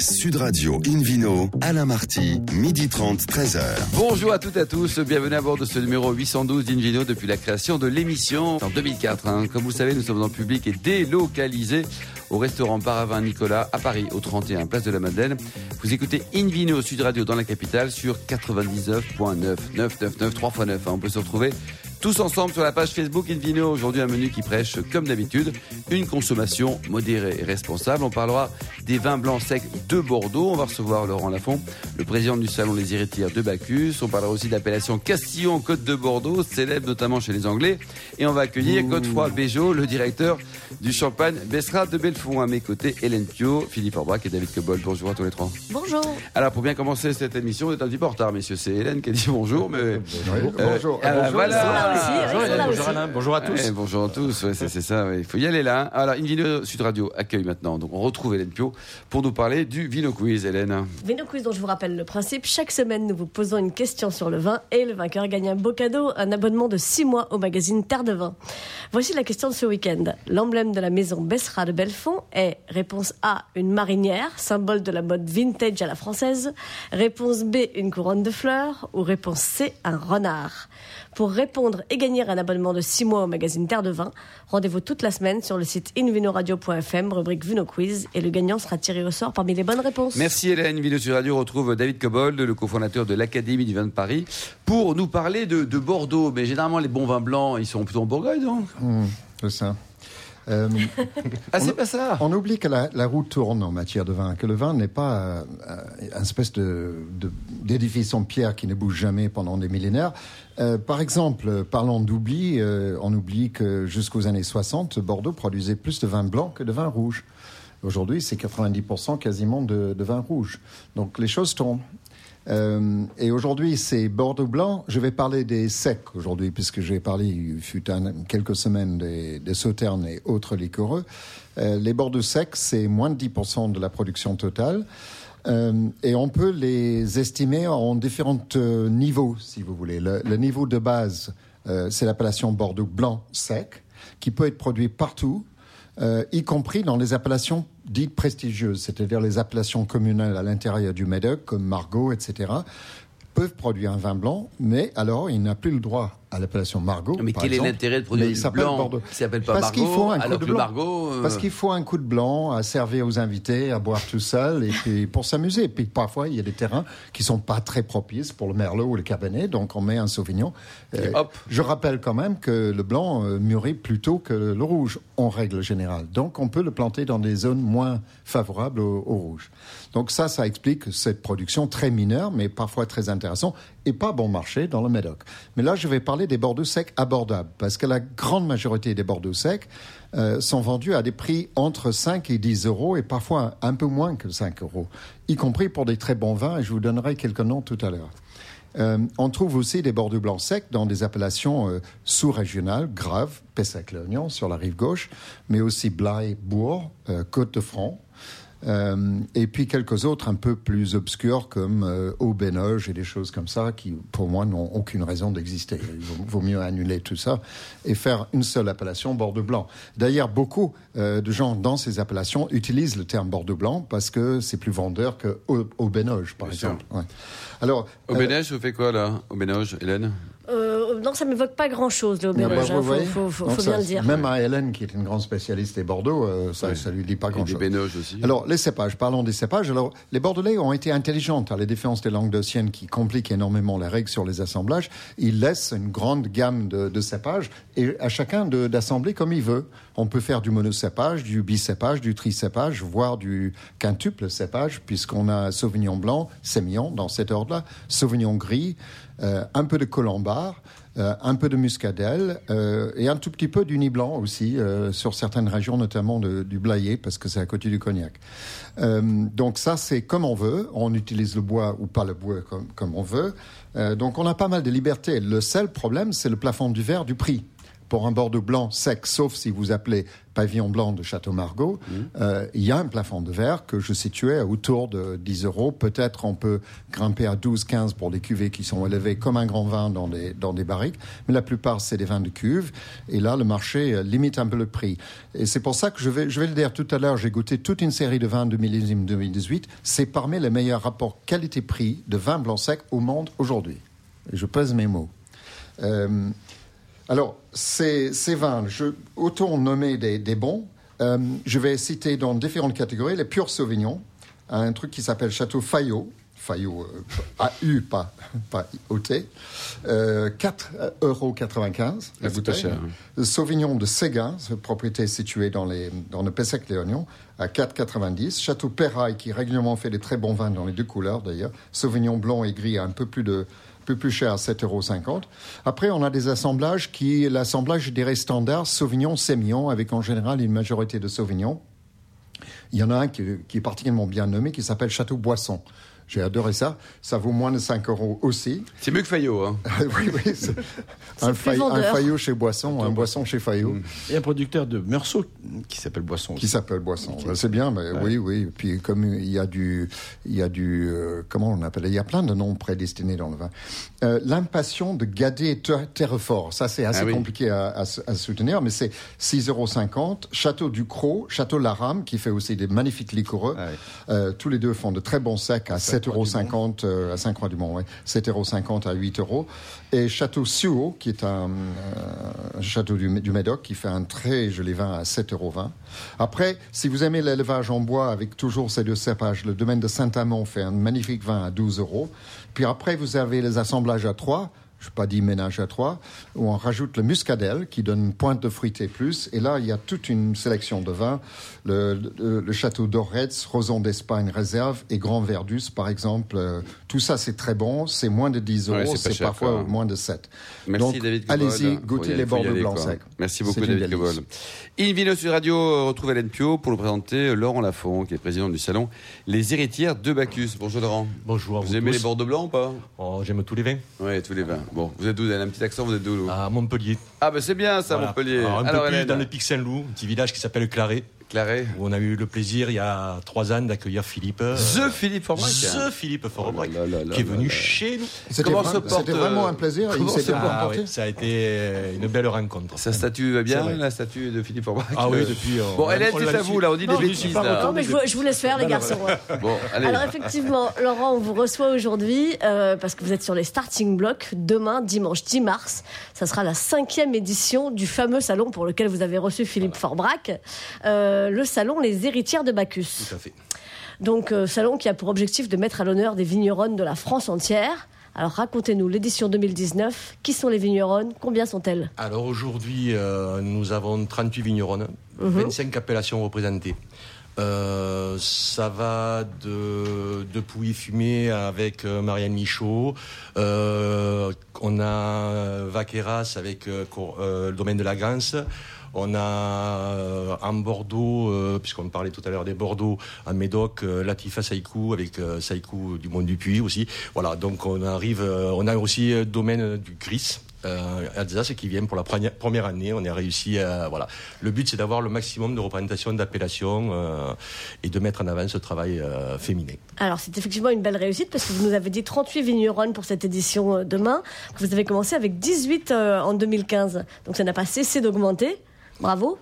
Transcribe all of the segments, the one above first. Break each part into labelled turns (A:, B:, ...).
A: Sud Radio Invino, Alain Marty, midi 30, 13h.
B: Bonjour à toutes et à tous, bienvenue à bord de ce numéro 812 d'Invino depuis la création de l'émission en 2004. hein. Comme vous le savez, nous sommes en public et délocalisés au restaurant Paravin Nicolas à Paris, au 31 Place de la Madeleine. Vous écoutez Invino Sud Radio dans la capitale sur 99.9, 999, 3 x 9. hein. On peut se retrouver tous ensemble sur la page Facebook Invino. Aujourd'hui, un menu qui prêche, comme d'habitude, une consommation modérée et responsable. On parlera des vins blancs secs de Bordeaux. On va recevoir Laurent Lafont, le président du salon Les Héritières de Bacchus. On parlera aussi d'appellation Castillon Côte de Bordeaux, célèbre notamment chez les Anglais. Et on va accueillir Godefroy Béjot, le directeur du champagne Bessera de Belfond. À mes côtés, Hélène Pio, Philippe Orbrac et David Cobol. Bonjour à tous les trois.
C: Bonjour.
B: Alors, pour bien commencer cette émission, on est un petit peu en retard, messieurs. C'est Hélène qui a dit bonjour, mais. Euh,
D: Bonjour.
B: ah,
D: Bonjour.
B: voilà.
C: Bonjour.
D: Bonjour. Alain. Bonjour à tous.
B: Eh, bonjour à tous, ouais, c'est ça, ouais. il faut y aller là. hein. Alors, Invino Sud Radio accueille maintenant, donc on retrouve Hélène Pio pour nous parler du Vino Quiz, Hélène.
C: Vino Quiz dont je vous rappelle le principe. Chaque semaine, nous vous posons une question sur le vin et le vainqueur gagne un beau cadeau, un abonnement de 6 mois au magazine Terre de Vin. Voici la question de ce week-end. L'emblème de la maison Bessera de Belfond est réponse A, une marinière, symbole de la mode vintage à la française. Réponse B, une couronne de fleurs. Ou réponse C, un renard. Pour répondre et gagner un abonnement de 6 mois au magazine Terre de Vin, rendez-vous toute la semaine sur le site invinoradio.fm, rubrique Vino Quiz, et le gagnant sera tiré au sort parmi les bonnes réponses.
B: Merci Hélène. Vino Sud Radio retrouve David Cobold, le cofondateur de l'Académie du vin de Paris, pour nous parler de, de Bordeaux. Mais généralement, les bons vins blancs, ils sont plutôt en Bourgogne, non?
D: C'est ça. Euh,
B: Ah, c'est pas ça
D: on oublie que la, la roue tourne en matière de vin, que le vin n'est pas euh, un espèce de- de- d'édifice en pierre qui ne bouge jamais pendant des millénaires. Euh, par exemple, parlant d'oubli, euh, on oublie que jusqu'aux années 60, Bordeaux produisait plus de vin blanc que de vin rouge. Aujourd'hui, c'est 90% quasiment de, de vin rouge. Donc les choses tournent. Euh, et aujourd'hui, c'est Bordeaux blanc. Je vais parler des secs aujourd'hui, puisque j'ai parlé, il fut un- quelques semaines des, des sauternes et autres liquoreux. Euh, les Bordeaux secs, c'est moins de 10% de la production totale. Euh, et on peut les estimer en différents niveaux, si vous voulez. Le, le niveau de base, c'est l'appellation Bordeaux blanc sec, qui peut être produit partout, euh, y compris dans les appellations dites prestigieuses, c'est-à-dire les appellations communales à l'intérieur du Médoc, comme Margaux, etc., peuvent produire un vin blanc, mais alors il n'a plus le droit à l'appellation Margaux.
B: Mais
D: par
B: quel est l'intérêt de produire du blanc qui s'appelle pas
D: Parce qu'il
B: Margaux,
D: faut un coup
B: alors
D: de
B: que le
D: blanc.
B: Euh,
D: Parce qu'il faut un coup de blanc à servir aux invités, à boire tout seul, et puis pour s'amuser. Et puis parfois, il y a des terrains qui sont pas très propices pour le merlot ou le cabernet, donc on met un sauvignon. Euh,
B: hop.
D: Je rappelle quand même que le blanc euh, mûrit plutôt que le rouge, en règle générale. Donc on peut le planter dans des zones moins favorables au, au rouge. Donc ça, ça explique cette production très mineure, mais parfois très intéressante, et pas bon marché dans le Médoc. Mais là, je vais parler des Bordeaux secs abordables, parce que la grande majorité des Bordeaux secs euh, sont vendus à des prix entre 5 et 10 euros, et parfois un peu moins que 5 euros, y compris pour des très bons vins, et je vous donnerai quelques noms tout à l'heure. Euh, on trouve aussi des Bordeaux blancs secs dans des appellations euh, sous-régionales, Grave, Pessac-Léognan sur la rive gauche, mais aussi Blaye, Bourg, euh, Côte-de-Front, euh, et puis quelques autres un peu plus obscurs comme euh, Aubenoge et des choses comme ça qui, pour moi, n'ont aucune raison d'exister. Il vaut, vaut mieux annuler tout ça et faire une seule appellation Bordeaux blanc. D'ailleurs, beaucoup euh, de gens dans ces appellations utilisent le terme Bordeaux blanc parce que c'est plus vendeur que Au- Aubenoge, par
B: Bien sûr.
D: exemple. Ouais. Alors,
B: Au
D: euh,
B: Bénège, vous faites quoi là? Au Bénoge, Hélène?
C: Euh, non, ça m'évoque pas grand-chose, le
D: bah,
C: auberge.
D: vous
C: hein, faut, faut- faut-
D: Donc
C: faut
D: ça,
C: bien le dire.
D: Même à Hélène, qui est une grande spécialiste des Bordeaux, euh, ça, ça lui dit pas
B: Et des
D: grand-chose.
B: Bénoges aussi.
D: Alors, les cépages, parlons des cépages. Alors, les Bordelais ont été intelligents, à la défense des langues d'Ossienne qui compliquent énormément les règles sur les assemblages. Ils laissent une grande gamme de, de cépages et à chacun d'assembler comme il veut. On peut faire du monocépage, du bicépage, du tricépage, voire du quintuple cépage, puisqu'on a Sauvignon blanc, sémillon dans cet ordre-là, Sauvignon gris, euh, un peu de colombard, euh, un peu de muscadelle euh, et un tout petit peu du nid blanc aussi euh, sur certaines régions, notamment du Blayais, parce que c'est à côté du cognac. Donc ça, c'est comme on veut. On utilise le bois ou pas le bois comme, on veut. Donc on a pas mal de liberté. Le seul problème, c'est le plafond du verre du prix. Pour un Bordeaux blanc sec, sauf si vous appelez pavillon blanc de Château Margaux,
B: Mmh.
D: euh, il y a un plafond de verre que je situais autour de 10 euros. Peut-être on peut grimper à 12, 15 pour des cuvées qui sont élevées comme un grand vin dans des, dans des barriques, mais la plupart c'est des vins de cuve. Et là, le marché euh, limite un peu le prix. Et c'est pour ça que je vais, je vais le dire tout à l'heure, j'ai goûté toute une série de vins de millésime 2018. C'est parmi les meilleurs rapports qualité-prix de vins blancs secs au monde aujourd'hui. Je pèse mes mots. Euh, alors, ces, ces vins, je, autant nommer des, des bons, euh, je vais citer dans différentes catégories les purs Sauvignon, un truc qui s'appelle Château Fayot, Fayot, euh, AU, pas, pas OT, euh, 4,95 euros la
B: Ah, c'est pas
D: bouteille.
B: cher, hein.
D: Sauvignon de Séguin, cette propriété située dans, les, dans le Pessac-les-Oignons, à 4,90. Château Perraille, qui régulièrement fait des très bons vins dans les deux couleurs d'ailleurs. Sauvignon blanc et gris, un peu plus de peu plus cher à 7,50 euros. Après, on a des assemblages qui, l'assemblage, je dirais, standard, Sauvignon, Sémillon, avec en général une majorité de Sauvignon. Il y en a un qui est particulièrement bien nommé, qui s'appelle Château Boisson. J'ai adoré ça. Ça vaut moins de 5 euros aussi.
B: C'est mieux que Fayot. Hein.
D: oui, oui. c'est- Un,
C: plus
D: Fay- un
C: vendeur.
D: Fayot chez Boisson, un Boisson chez Fayot.
E: Y a un producteur de Meursault qui s'appelle Boisson.
D: Qui
E: aussi.
D: s'appelle Boisson. C'est bien, mais oui, oui. Puis comme il y a du, il y a du, euh, comment on appelle Il y a plein de noms prédestinés dans le vin. Euh, L'impassion de Gadet Ter- Terrefort. Ça, c'est assez
B: Ah oui.
D: compliqué à, à s- à soutenir, mais c'est 6,50 euros. Château du Croc, Château Larame, qui fait aussi des magnifiques liquoreux.
E: Ah oui.
D: Euh, tous les deux font de très bons secs à 7,50 euros euh, à Saint-Croix-du-Mont. Ouais. 7,50 euros à 8 euros. Et Château Suot, qui est un, euh, château du, Médoc, qui fait un très joli vin à 7,20 euros. Après, si vous aimez l'élevage en bois avec toujours ces deux cépages, le domaine de Saint-Amand fait un magnifique vin à 12 euros. Puis après, vous avez les assemblages à trois. Je n'ai pas dit ménage à trois, où on rajoute le muscadelle qui donne une pointe de fruité plus. Et là, il y a toute une sélection de vins. Le, le- le château d'Oretz, Roson d'Espagne réserve et Grand Verdus, par exemple. Euh, tout ça, c'est très bon. C'est moins de 10
B: Ouais,
D: euros.
B: c'est
D: parfois
B: quoi.
D: moins de 7.
B: Merci
D: Donc,
B: David
D: allez-y, goûtez les
B: aller,
D: blancs secs.
B: Merci beaucoup David. Cobol. In Vino sur Radio retrouve Hélène Pio pour nous présenter Laurent Lafont, qui est président du salon Les Héritières de Bacchus. Bonjour Laurent.
E: Bonjour
B: vous aimez
E: tous.
B: les Bordeaux blancs ou pas?
E: Oh, J'aime tous les vins.
B: Oui, tous les vins. Bon, vous êtes d'où Vous avez un petit accent, vous êtes d'où
E: À Montpellier.
B: Ah, ben c'est bien ça. Montpellier.
E: Alors, un peu plus
B: Hélène,
E: dans le Pic Saint-Loup, un petit village qui s'appelle Claret, Où on a eu le plaisir il y a trois ans d'accueillir Philippe. euh,
B: The Philippe Forbrac.
E: The Philippe Forbrac,
B: Oh
E: qui est
B: là
E: venu
B: là.
E: chez nous.
D: C'était
B: Comment
D: vra-
B: se porte,
D: c'était vraiment
B: euh,
D: un plaisir.
B: comment
D: Il bien
B: porte-
E: Ah ça a été euh, une belle rencontre.
B: Sa statue va bien, la statue de Philippe Forbrac
E: Ah oui,
B: Euh,
E: depuis. euh,
B: Bon,
E: on-
B: Hélène, c'est à vous, là, on dit des
E: je
B: bêtises, là.
C: Non, mais je vous, je vous laisse faire, les garçons.
B: Bon, allez.
C: Alors effectivement, Laurent, on vous reçoit aujourd'hui euh, parce que vous êtes sur les starting blocks. Demain, dimanche 10 mars, ça sera la cinquième édition du fameux salon pour lequel vous avez reçu Philippe Forbrac, euh, le salon Les Héritières de Bacchus.
E: Tout à fait.
C: Donc euh, salon qui a pour objectif de mettre à l'honneur des vigneronnes de la France entière. Alors racontez-nous l'édition 2019. Qui sont les vigneronnes? Combien sont-elles?
E: Alors aujourd'hui, euh, nous avons 38 vigneronnes, 25 appellations représentées. Euh, ça va de, de Pouilly Fumé avec euh, Marianne Michaud. Euh, on a Vaqueras avec euh, euh, le domaine de la Gance. On a euh, en Bordeaux, euh, puisqu'on parlait tout à l'heure des Bordeaux, en Médoc, euh, Latifa Saïkou avec euh, Saïkou du Mont du Puy aussi. Voilà, donc on arrive, euh, on a aussi euh, domaine du Gris. Euh, Alsace qui vient pour la première année, on a réussi à voilà. Le but c'est d'avoir le maximum de représentation d'appellations euh, et de mettre en avant ce travail euh, féminin.
C: Alors c'est effectivement une belle réussite parce que vous nous avez dit 38 vigneronnes pour cette édition euh, demain. Vous avez commencé avec 18 euh, en 2015. Donc ça n'a pas cessé d'augmenter. Bravo.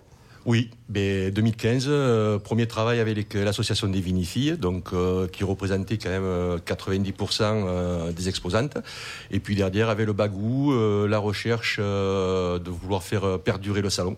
E: Oui, ben 2015, euh, premier travail avec l'association des vinifilles, donc euh, qui représentait quand même euh, 90% euh, des exposantes. Et puis derrière, avec le bagou, la recherche de vouloir faire perdurer le salon.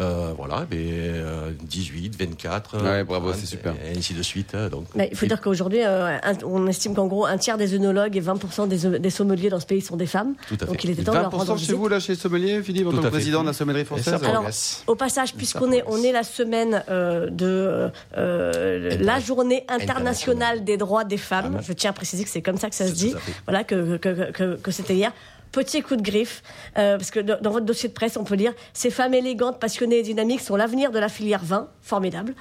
E: Euh, voilà, ben, euh, 18, 24.
B: Ouais, bravo,
E: 30,
B: c'est super.
E: Et ainsi de suite. euh, Donc,
C: Mais il faut dire qu'aujourd'hui, euh, on estime qu'en gros, un tiers des œnologues et 20% des, des sommeliers dans ce pays sont des femmes.
E: Tout à fait.
C: Donc il était temps de leur rendre
B: 20% chez
C: visite.
B: vous, là, chez Sommelier, Philippe, en
E: Tout
B: tant que président de la sommellerie française
C: Alors, au passage, puisqu'on est, on est la semaine euh, de euh, la journée internationale des droits des femmes,
E: Ah,
C: je tiens à préciser que c'est comme ça que ça se dit, voilà, que, que, que, que c'était hier. Petit coup de griffe, euh, parce que dans, votre dossier de presse, on peut lire Ces femmes élégantes, passionnées et dynamiques sont l'avenir de la filière vin. Formidable.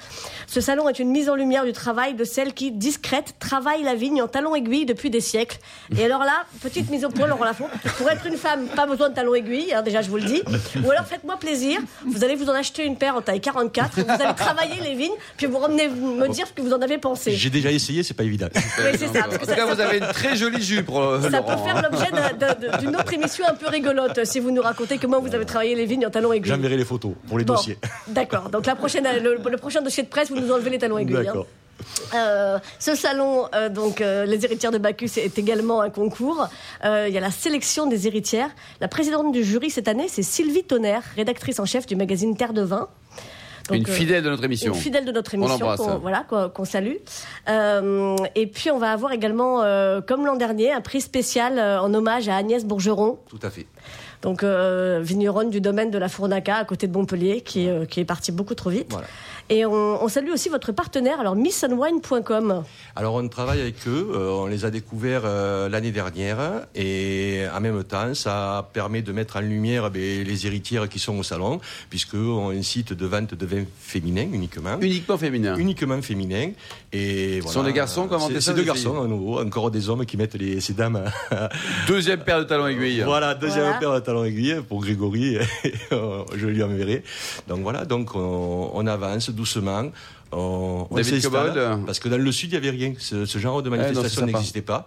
C: Ce salon est une mise en lumière du travail de celles qui, discrètes, travaillent la vigne en talons aiguilles depuis des siècles. Et alors là, petite mise au point, Laurent Lafont. Pour être une femme, pas besoin de talons aiguilles, hein, déjà je vous le dis. Ou alors faites-moi plaisir, vous allez vous en acheter une paire en taille 44, vous allez travailler les vignes, puis vous revenez me dire ce que vous en avez pensé.
E: J'ai déjà essayé, c'est pas évident.
C: Oui, c'est ça. parce
B: En tout
C: ça-
B: cas,
C: ça
B: vous avez une très jolie jupe, euh,
C: ça peut
B: Laurent.
C: faire l'objet d'un- d'un- d'une autre émission un peu rigolote si vous nous racontez comment vous avez travaillé les vignes en talons aiguilles.
E: J'enverrai les photos pour les
C: Bon,
E: dossiers.
C: D'accord. Donc la prochaine, le, le prochain dossier de presse, vous nous enlevez les talons aiguilles. hein.
E: D'accord.
C: Euh, ce salon, euh, donc euh, les héritières de Bacchus, est également un concours. Il y a la sélection des héritières. La présidente du jury cette année, c'est Sylvie Tonnerre, rédactrice en chef du magazine Terre de Vin. Donc,
B: Une
C: euh,
B: fidèle de notre émission.
C: une fidèle de notre
B: On
C: émission, qu'on voilà, salue. Euh, et puis on va avoir également, euh, comme l'an dernier, un prix spécial euh, en hommage à Agnès Bourgeron,
E: Tout à fait.
C: donc vigneronne du domaine de la Fournaca à côté de Montpellier, qui, est, qui est partie beaucoup trop vite.
E: Voilà.
C: Et on, on salue aussi votre partenaire, alors missonwine.com.
E: Alors on travaille avec eux, euh, on les a découverts euh, l'année dernière et en même temps ça permet de mettre en lumière ben, les héritières qui sont au salon puisque on a un site de vente de vins féminins uniquement.
B: Uniquement féminin.
E: Uniquement féminin et voilà.
B: sont des garçons inventé
E: C'est- deux
B: des
E: garçons à nouveau, encore des hommes qui mettent les, ces dames.
B: Deuxième paire de talons aiguilles.
E: voilà, deuxième
C: Voilà.
E: paire de talons aiguilles pour Grégory, je lui enverrai. Donc voilà, donc on, on avance doucement. On, on s'installe, parce que dans le sud, il n'y avait rien. Ce, ce genre de
B: c'est
E: manifestation n'existait pas.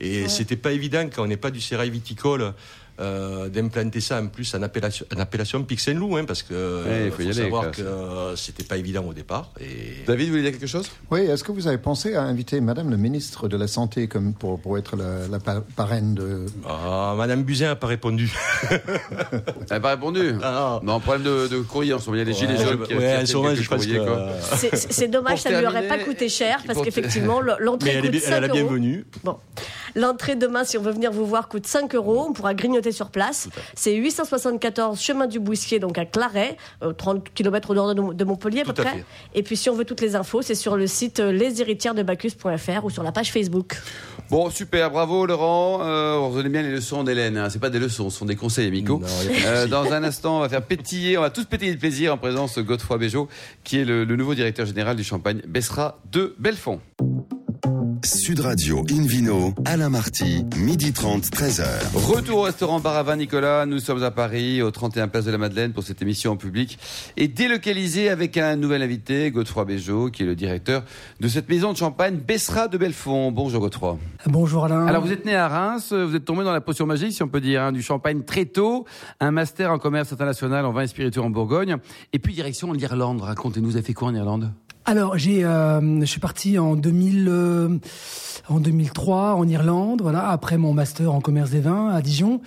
E: Et c'était pas évident quand on n'est pas du sérail viticole. Euh, d'implanter ça en plus en appellation, en appellation Pic Saint-Loup, hein, parce que
B: Ouais, il faut y aller,
E: savoir que euh, c'était pas évident au départ. Et
B: David, vous voulez dire quelque chose?
D: Oui, est-ce que vous avez pensé à inviter Madame le ministre de la Santé comme pour, pour être la, la pa- parraine de...
E: Ah, Madame Buzyn n'a pas répondu.
B: Elle n'a pas répondu?
E: Ah.
B: Non, problème de, de courrier en ce moment. Il y a les gilets jaunes
E: je-
B: qui
E: ouais,
B: quelques
E: je pense que-.
C: C'est- dommage, ça ne lui aurait pas coûté cher, parce
B: pour-
C: qu'effectivement, l'entrée
E: elle est,
C: 5
E: elle est la
C: euros.
E: bienvenue.
C: Bon. L'entrée demain, si on veut venir vous voir, coûte 5 euros. On pourra grignoter sur place. C'est 874 chemin du Bouissier, donc à Claret, euh, 30 km au nord de, de Montpellier à peu
E: à
C: près.
E: fait.
C: Et puis si on veut toutes les infos, c'est sur le site euh, leshéritièresdebacchus.fr ou sur la page Facebook.
B: Bon, super, bravo Laurent. Euh, retenez bien les leçons d'Hélène. Hein. C'est pas des leçons, ce sont des conseils amicaux.
E: Non,
B: Euh, dans un instant, on va faire pétiller, on va tous pétiller de plaisir en présence de Godefroy Béjot, qui est le, le nouveau directeur général du Champagne Bessera de Belfond.
A: Sud Radio Invino, Alain Marty, midi 30, 13h.
B: Retour au restaurant Bar à Vin Nicolas. Nous sommes à Paris, au 31 Place de la Madeleine, pour cette émission en public et délocalisée avec un nouvel invité, Godefroy Béjot, qui est le directeur de cette maison de champagne Bessera de Belfond. Bonjour Godefroy.
F: Bonjour Alain.
B: Alors vous êtes né à Reims, vous êtes tombé dans la potion magique, si on peut dire, hein, du champagne très tôt, un master en commerce international en vin et spiritueux en Bourgogne, et puis direction l'Irlande. Racontez-nous, vous avez fait quoi en Irlande?
F: Alors j'ai, euh, je suis parti en 2000, euh, en 2003 en Irlande, voilà, après mon master en commerce des vins à Dijon,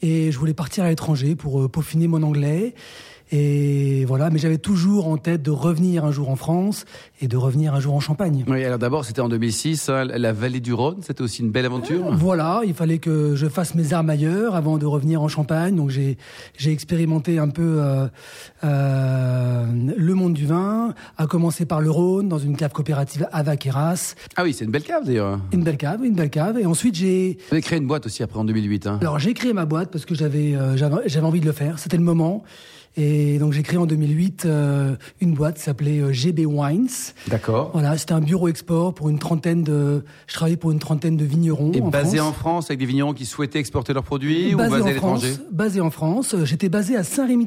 F: et je voulais partir à l'étranger pour euh, peaufiner mon anglais. Et voilà, mais j'avais toujours en tête de revenir un jour en France et de revenir un jour en Champagne.
B: Oui, alors d'abord c'était en 2006, hein, la vallée du Rhône, c'était aussi une belle aventure.
F: Voilà, il fallait que je fasse mes armes ailleurs avant de revenir en Champagne. Donc j'ai j'ai expérimenté un peu euh, euh, le monde du vin, à commencer par le Rhône dans une cave coopérative à Vaqueras,
B: Ah oui, c'est une belle cave d'ailleurs.
F: une belle cave, une belle cave. Et ensuite j'ai
B: Vous avez créé une boîte aussi après en 2008. Hein.
F: alors j'ai créé ma boîte parce que j'avais euh, j'avais j'avais envie de le faire. C'était le moment. Et donc j'ai créé en 2008 euh, une boîte qui s'appelait euh, GB Wines.
B: D'accord.
F: Voilà, c'était un bureau export pour une trentaine de. Je travaillais pour une trentaine de vignerons.
B: Et
F: en
B: basé
F: France.
B: en France avec des vignerons qui souhaitaient exporter leurs produits ou
F: basé
B: basé à
F: en France,
B: l'étranger
F: basé en France. J'étais basé à Saint-Rémy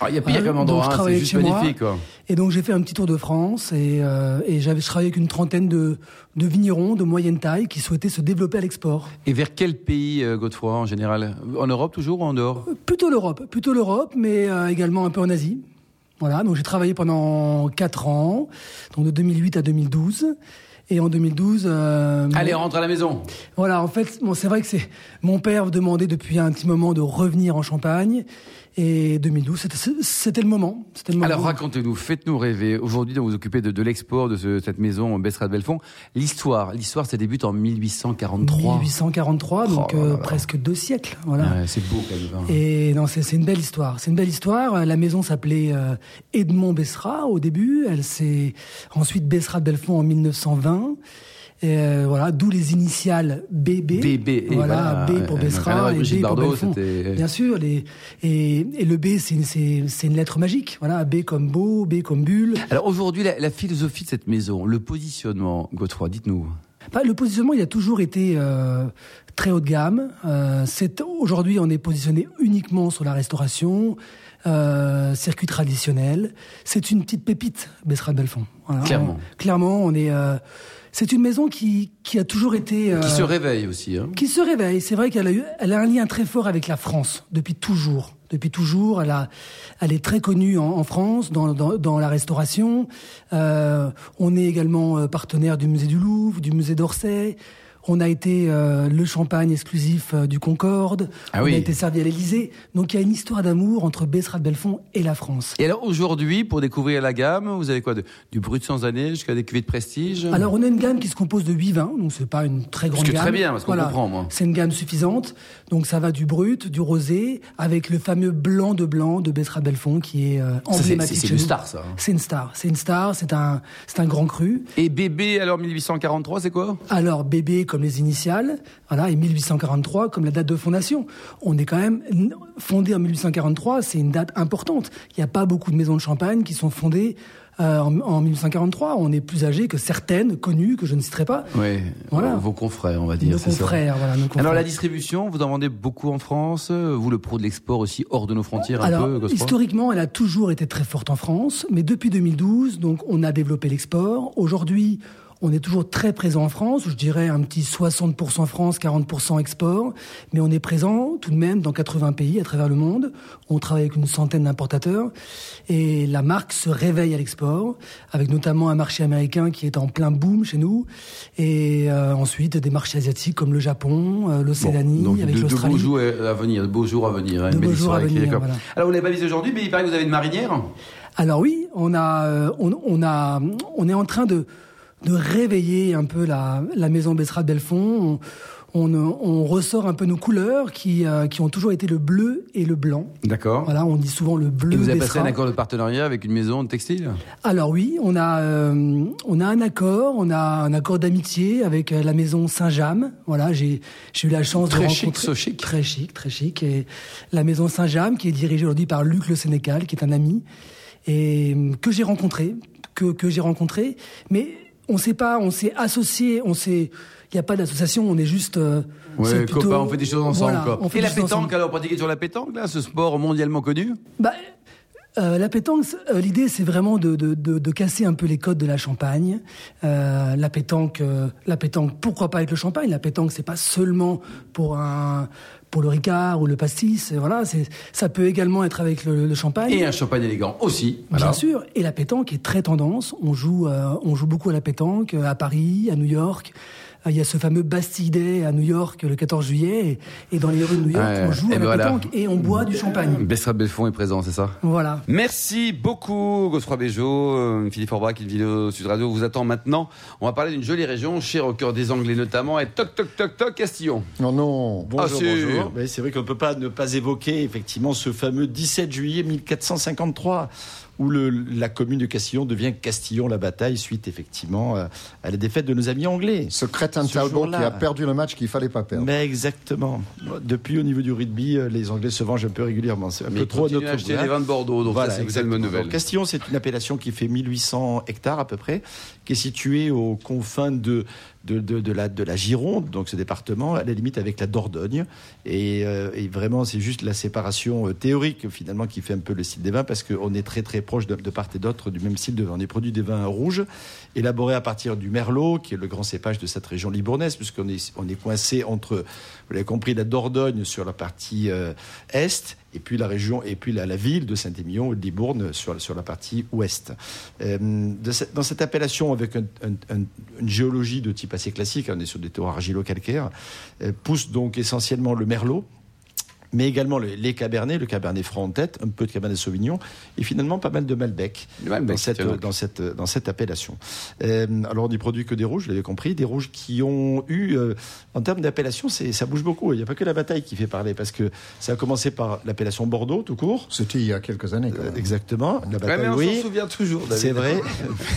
B: Ah, Il y a pire
F: Voilà,
B: comme endroit, hein, c'est juste magnifique. Quoi.
F: Et donc j'ai fait un petit tour de France et, euh, et j'avais je travaillais avec une trentaine de, de vignerons de moyenne taille qui souhaitaient se développer à l'export.
B: Et vers quel pays, euh, Godefroy, en général? En Europe toujours ou en dehors?
F: Euh, Plutôt l'Europe, plutôt l'Europe, mais euh, également un peu en Asie. Voilà, donc j'ai travaillé pendant quatre ans, donc de 2008 à 2012. Et en 2012, euh, mon-
B: Allez, on rentre à la maison.
F: Voilà, en fait, bon, c'est vrai que c'est mon père me demandait depuis un petit moment de revenir en Champagne. Et 2012, c'était- le moment. C'était le moment.
B: Alors racontez-nous, faites-nous rêver. Aujourd'hui, vous vous occupez de, de l'export de ce- cette maison Bessera de Belfond. L'histoire, l'histoire, ça débute en 1843.
F: 1843, donc
B: Oh
F: euh,
B: là.
F: presque deux siècles. Voilà.
B: Ouais, c'est beau quand même. hein.
F: Et non, c'est c'est une belle histoire. C'est une belle histoire. La maison s'appelait euh, Edmond Bessera au début. Elle s'est ensuite Bessera de Belfond en 1920. Et voilà, d'où les initiales BB.
B: BB,
F: voilà, B pour Bessera et B pour Belfond. Bien sûr, les, et, et le B, c'est une, une, lettre magique. Voilà, B comme beau, B comme bulle.
B: Alors aujourd'hui, la, la, philosophie de cette maison, le positionnement, Godefroy, dites-nous.
F: Bah, le positionnement, il a toujours été euh, très haut de gamme. Euh, aujourd'hui, on est positionné uniquement sur la restauration, euh, circuit traditionnel. C'est une petite pépite, Bessera Belfond.
B: Clairement.
F: clairement, on est. Euh, c'est une maison qui, qui a toujours été...
B: Qui se réveille aussi. Hein.
F: Qui se réveille. C'est vrai qu'elle a, eu, elle a un lien très fort avec la France, depuis toujours. Depuis toujours, elle, a, elle est très connue en, en France, dans, dans, dans, la restauration. On est également partenaire du musée du Louvre, du musée d'Orsay. On a été euh, le champagne exclusif euh, du Concorde.
B: Ah
F: on a été servi à l'Élysée. Donc il y a une histoire d'amour entre Bessrat Belfond et la France.
B: Et alors aujourd'hui, pour découvrir la gamme, vous avez quoi Du brut sans année jusqu'à des cuvées de prestige?
F: Alors on a une gamme qui se compose de 8 vins, donc c'est pas une très grande gamme.
B: très bien, parce qu'on comprend moi.
F: C'est une gamme suffisante. Donc ça va du brut, du rosé, avec le fameux blanc de blanc de Bessrat Belfond qui est euh, emblématique.
B: C'est une star ça.
F: C'est une star. C'est une star. C'est un, un grand cru.
B: Et bébé alors 1843, c'est quoi?
F: Alors bébé comme les initiales, voilà, et 1843 comme la date de fondation. On est quand même fondé en 1843, c'est une date importante. Il n'y a pas beaucoup de maisons de champagne qui sont fondées euh, en, 1843. On est plus âgé que certaines connues que je ne citerai pas.
B: Oui, voilà. vos confrères, on va dire.
F: Nos confrères, voilà. Nos confrères.
B: Alors la distribution, vous en vendez beaucoup en France. Vous le pro de l'export aussi hors de nos frontières un
F: Alors,
B: peu.
F: Historiquement, elle a toujours été très forte en France, mais depuis 2012, donc on a développé l'export. Aujourd'hui, on est toujours très présent en France, je dirais un petit 60% France, 40% export, mais on est présent tout de même dans 80 pays à travers le monde. On travaille avec une centaine d'importateurs et la marque se réveille à l'export, avec notamment un marché américain qui est en plein boom chez nous, et euh, ensuite des marchés asiatiques comme le Japon, euh, l'Océanie, avec l'Australie.
B: De beaux jours à venir, de beaux jours à venir.
F: Hein, de beaux jours à venir.
B: Alors vous l'avez pas vu aujourd'hui, mais il paraît que vous avez une marinière?
F: Alors oui, on a, euh, on a, on est en train de de réveiller un peu la, la maison Bessera de Belfond. On, on, ressort un peu nos couleurs qui, euh, qui ont toujours été le bleu et le blanc.
B: D'accord.
F: Voilà, on dit souvent le bleu.
B: Et vous avez
F: passé
B: un accord de partenariat avec une maison de textile?
F: Alors oui, on a euh, on a un accord, on a un accord d'amitié avec euh, la maison Saint-James. Voilà, j'ai j'ai eu la chance
B: très
F: de
B: chic,
F: rencontrer
B: chic.
F: très chic, très chic et la maison Saint-James qui est dirigée aujourd'hui par Luc Le Sénécal, qui est un ami et que j'ai rencontré, que que j'ai rencontré, mais on sait pas, on s'est associé, on s'est, il n'y a pas d'association, on est juste. Euh,
B: ouais, copains, on fait des choses ensemble. quoi. Et la pétanque, alors, pratiquer sur la pétanque, là, ce sport mondialement connu?
F: Bah, euh, la pétanque, euh, l'idée c'est vraiment de, de, de, de, casser un peu les codes de la Champagne. Euh, la pétanque, euh, la pétanque, pourquoi pas avec le champagne? La pétanque, c'est pas seulement pour un pour le Ricard ou le pastis. Voilà, c'est ça peut également être avec le, le champagne.
B: Et un champagne élégant aussi.
F: Bien sûr. Et la pétanque est très tendance. On joue, on joue beaucoup à la pétanque à Paris, à New York. Ah, il y a ce fameux Bastille Day à New York le 14 juillet, et, dans les rues de New York, on joue à la voilà. pétanque et on boit du champagne.
B: Bessra Belfond est présent, c'est ça?
F: Voilà.
B: Merci beaucoup, Godefroy Béjot, euh, Philippe Orbach, une vidéo Sud Radio vous attend maintenant. On va parler d'une jolie région, chère au cœur des Anglais notamment, et toc toc toc toc Castillon.
D: Non, non,
G: bonjour, ah, bonjour. c'est vrai qu'on ne peut pas ne pas évoquer effectivement ce fameux 17 juillet 1453 où le, la commune de Castillon devient Castillon-la-Bataille suite effectivement euh, à la défaite de nos amis anglais.
D: Ce crétin Talbot qui a perdu le match qu'il fallait pas perdre.
G: Mais exactement. Depuis au niveau du rugby, euh, les Anglais se vengent un peu régulièrement. C'est un peu trop à notre
B: acheter des vins de Bordeaux, donc voilà, c'est une bonne nouvelle.
G: Castillon, c'est une appellation qui fait 1800 hectares à peu près, qui est située aux confins de de, de, de, la, de la Gironde, donc ce département, à la limite avec la Dordogne. Et, euh, et vraiment, c'est juste la séparation euh, théorique, finalement, qui fait un peu le style des vins, parce qu'on est très, très proche de, part et d'autre du même style de vin. On est produit des vins rouges, élaborés à partir du Merlot, qui est le grand cépage de cette région libournaise, puisqu'on est, on est coincé entre, vous l'avez compris, la Dordogne sur la partie euh, est et puis la région, et puis la, ville de Saint-Émilion Libourne sur, la partie ouest. Euh, dans cette appellation, avec un, un, un, une géologie de type assez classique, on est sur des terroirs argilo-calcaires, euh, pousse donc essentiellement le merlot, mais également les, les cabernets, le cabernet franc en tête, un peu de cabernet sauvignon, et finalement pas mal de malbec, dans, cette,
B: tiens donc.
G: dans, cette, dans cette appellation. Euh, alors on n'y produit que des rouges, vous l'avez compris, des rouges qui ont eu, euh, en termes d'appellation, ça bouge beaucoup. Il n'y a pas que la bataille qui fait parler, parce que ça a commencé par l'appellation Bordeaux, tout court.
D: C'était il y a quelques années. Quand
G: Euh,
D: même.
G: exactement. La
B: Ouais,
G: bataille,
B: mais on
G: oui.
B: s'en souvient toujours.
G: C'est vrai.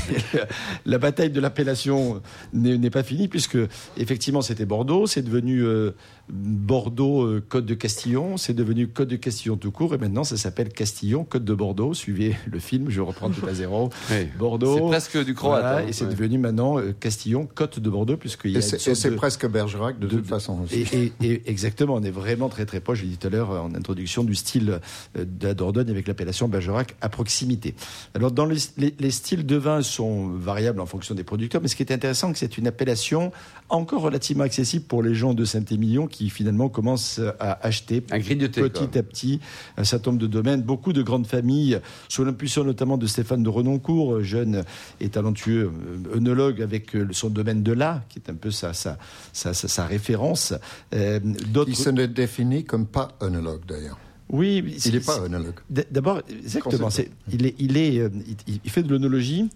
G: la bataille de l'appellation n'est pas finie puisque effectivement c'était Bordeaux, c'est devenu euh, Bordeaux euh, Côte de Castillon, c'est devenu Côte de Castillon tout court et maintenant ça s'appelle Castillon Côte de Bordeaux. Suivez le film, je reprends tout à zéro.
B: Oui.
G: Bordeaux.
B: C'est presque du croate.
G: Voilà,
B: hein.
G: et c'est
B: Ouais.
G: devenu maintenant euh, Castillon Côte de Bordeaux puisqu'il y a
D: Et c'est presque Bergerac de,
G: de-
D: toute façon aussi.
G: et, et- et exactement, on est vraiment très très proche, je l'ai dit tout à l'heure euh, en introduction, du style euh, de la Dordogne avec l'appellation Bergerac à proximité. Alors dans les, les- les styles de vin sont variables en fonction des producteurs, mais ce qui est intéressant, c'est que c'est une appellation encore relativement accessible pour les gens de Saint-Émilion qui finalement commencent à acheter
B: Un grignoté,
G: petit
B: quoi.
G: à petit un certain nombre de domaines. Beaucoup de grandes familles, sous l'impulsion notamment de Stéphane de Renoncourt, euh, jeune et talentueux euh, œnologue avec euh, son domaine de là, qui est un peu sa, sa, sa, sa- sa référence. Euh, D'autres.
D: Il se ne définit comme pas œnologue d'ailleurs.
G: Oui,
D: Il n'est pas œnologue.
G: D'abord, exactement. C'est- Il, est, il, est, euh, il, il fait de l'œnologie.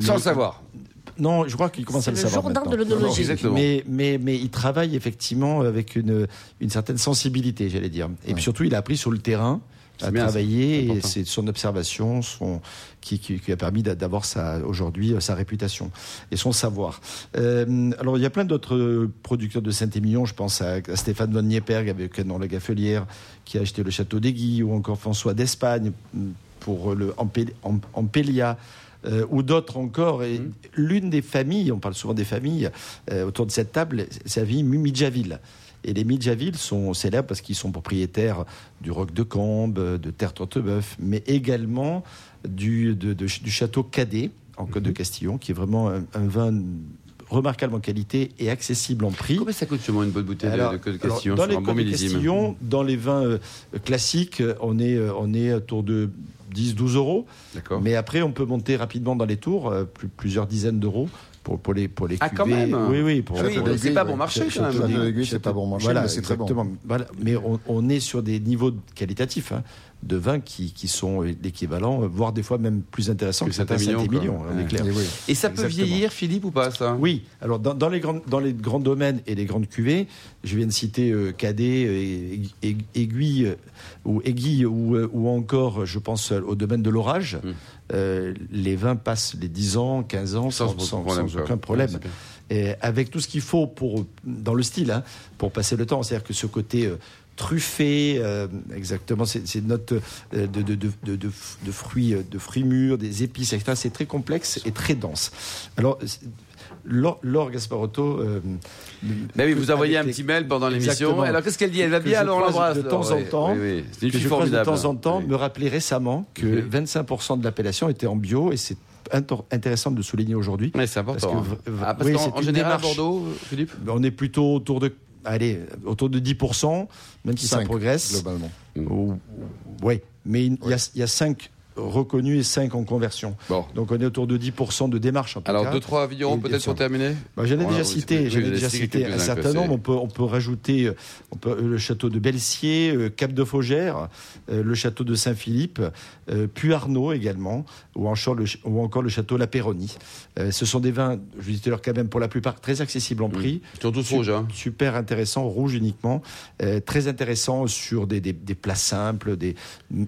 B: Sans le savoir.
G: Non, je crois qu'il commence à le
C: le
G: savoir.
C: Jourdain de
G: maintenant.
C: l'œnologie.
B: Exactement.
G: Mais, mais, mais il travaille effectivement avec une, une certaine sensibilité, j'allais dire. Et puis surtout, il a appris sur le terrain à travailler et c'est son observation son, qui, qui, qui a permis d'a- d'avoir aujourd'hui euh, sa réputation et son savoir. Euh, alors, il y a plein d'autres euh, producteurs de Saint-Émilion. Je pense à, à Stéphane von Nieperg avec Canon la Gaffelière qui a acheté le château d'Aiguille ou encore François d'Espagne pour le Ampé- Am- Ampélia. Euh, ou d'autres encore. Et
B: Mmh.
G: l'une des familles, on parle souvent des familles euh, autour de cette table, c'est la famille Midjaville. Et les Midjaville sont célèbres parce qu'ils sont propriétaires du Roc de Combe, de Terre Tortebeuf, mais également du, de- de- du château Cadet en Côte de
B: Mmh.
G: Castillon, qui est vraiment un, un vin remarquable en qualité et accessible en prix.
B: Combien ça coûte sûrement une bonne bouteille de-
G: Alors,
B: de Côte de
G: alors,
B: Castillon
G: dans
B: sur
G: les
B: un bon millésime?
G: Castillon, dans les vins euh, classiques, on est, on est autour de 10-12 euros.
B: D'accord.
G: Mais après, on peut monter rapidement dans les tours, euh, plus- plusieurs dizaines d'euros pour, pour les pour les
B: Ah, quand même
G: Oui, oui. Pour,
B: Ah oui, c'est pas bon marché, quand même.
D: C'est pas bon marché,
G: voilà,
D: mais c'est très bon.
G: Voilà. Mais on, on est sur des niveaux qualitatifs hein, de vins qui, qui sont l'équivalent, voire des fois même plus intéressants
B: Que
G: que, certains on est
B: Ouais.
G: clair.
D: Et oui.
B: Et ça peut
G: Exactement.
B: vieillir, Philippe, ou pas, ça?
G: Oui, alors dans, dans les grands, dans les grands domaines et les grandes cuvées, je viens de citer euh, Cadet, euh, Aiguille, Aiguille, ou Aiguille, ou, euh, ou encore, je pense, euh, au domaine de l'orage.
B: Mm.
G: Euh, les vins passent les 10 ans, 15 ans sans,
B: Sans
G: sans-
B: problème,
G: sans
B: quoi.
G: aucun problème. Et avec tout ce qu'il faut pour, dans le style, hein, pour passer le temps. C'est-à-dire que ce côté euh, truffé, euh, exactement, c'est c'est une note euh, de, de, de, de, fruits, euh, de fruits mûrs, des épices, etc. C'est très complexe et très dense. Alors, Laure, Gasparotto. euh,
B: Mais oui, vous envoyez un
G: les-
B: petit mail pendant l'émission. Alors, qu'est-ce qu'elle dit? Elle va bien, alors on l'embrasse.
G: de temps en temps,
B: Oui, oui.
G: Que je de temps en temps,
B: Oui.
G: me rappeler récemment que
B: Oui.
G: 25% de l'appellation était en bio et c'est intéressant de le souligner aujourd'hui.
B: Ouais, c'est important.
G: Parce que v-
B: Ah, parce en général, à. Bordeaux, Philippe?
G: On est plutôt autour de, allez, autour de 10%, même si ça
D: Cinq,
G: progresse.
D: globalement.
G: Oui, mais il y, a, il y a 5 reconnus et 5 en conversion.
B: Bon.
G: Donc on est autour de 10% de démarche en tout
B: Alors,
G: cas.
B: deux, trois vignerons
G: Et bien
B: peut-être
G: sûr.
B: pour terminer
G: Bah, J'en ai
B: Voilà,
G: déjà cité, j'en ai déjà
B: cité
G: un certain nombre. On peut, on peut rajouter euh, on peut, le château de Belsier, euh, Cap de Faugère, euh, le château de Saint-Philippe, puis Arnaud également, ou encore le, ou encore le château La Péronie. Ce sont des vins, je vous disais tout quand même pour la plupart très accessibles en prix.
B: Ils sont tous
G: Su-
B: rouges, hein
G: Super intéressant, rouge uniquement, très intéressant sur des, des, des plats simples, des,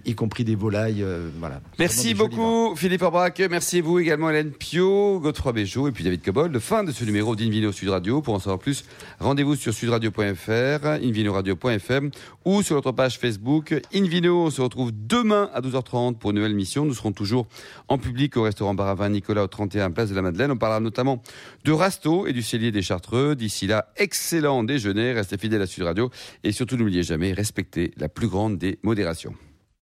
G: y compris des volailles. euh, voilà.
B: Merci beaucoup Philippe Aubrac, merci à vous également Hélène Pio, Godefroy Béjot et puis David Cobol. Fin de ce numéro d'Invino Sud Radio. Pour en savoir plus, rendez-vous sur sudradio.fr, invinoradio.fm ou sur notre page Facebook. Invino, on se retrouve demain à 12h30 pour une nouvelle mission. Nous serons toujours en public au restaurant Bar à Vin Nicolas au 31 Place de la Madeleine. On parlera notamment de Rasto et du cellier des Chartreux. D'ici là, excellent déjeuner, restez fidèles à Sud Radio et surtout n'oubliez jamais, respectez la plus grande des modérations.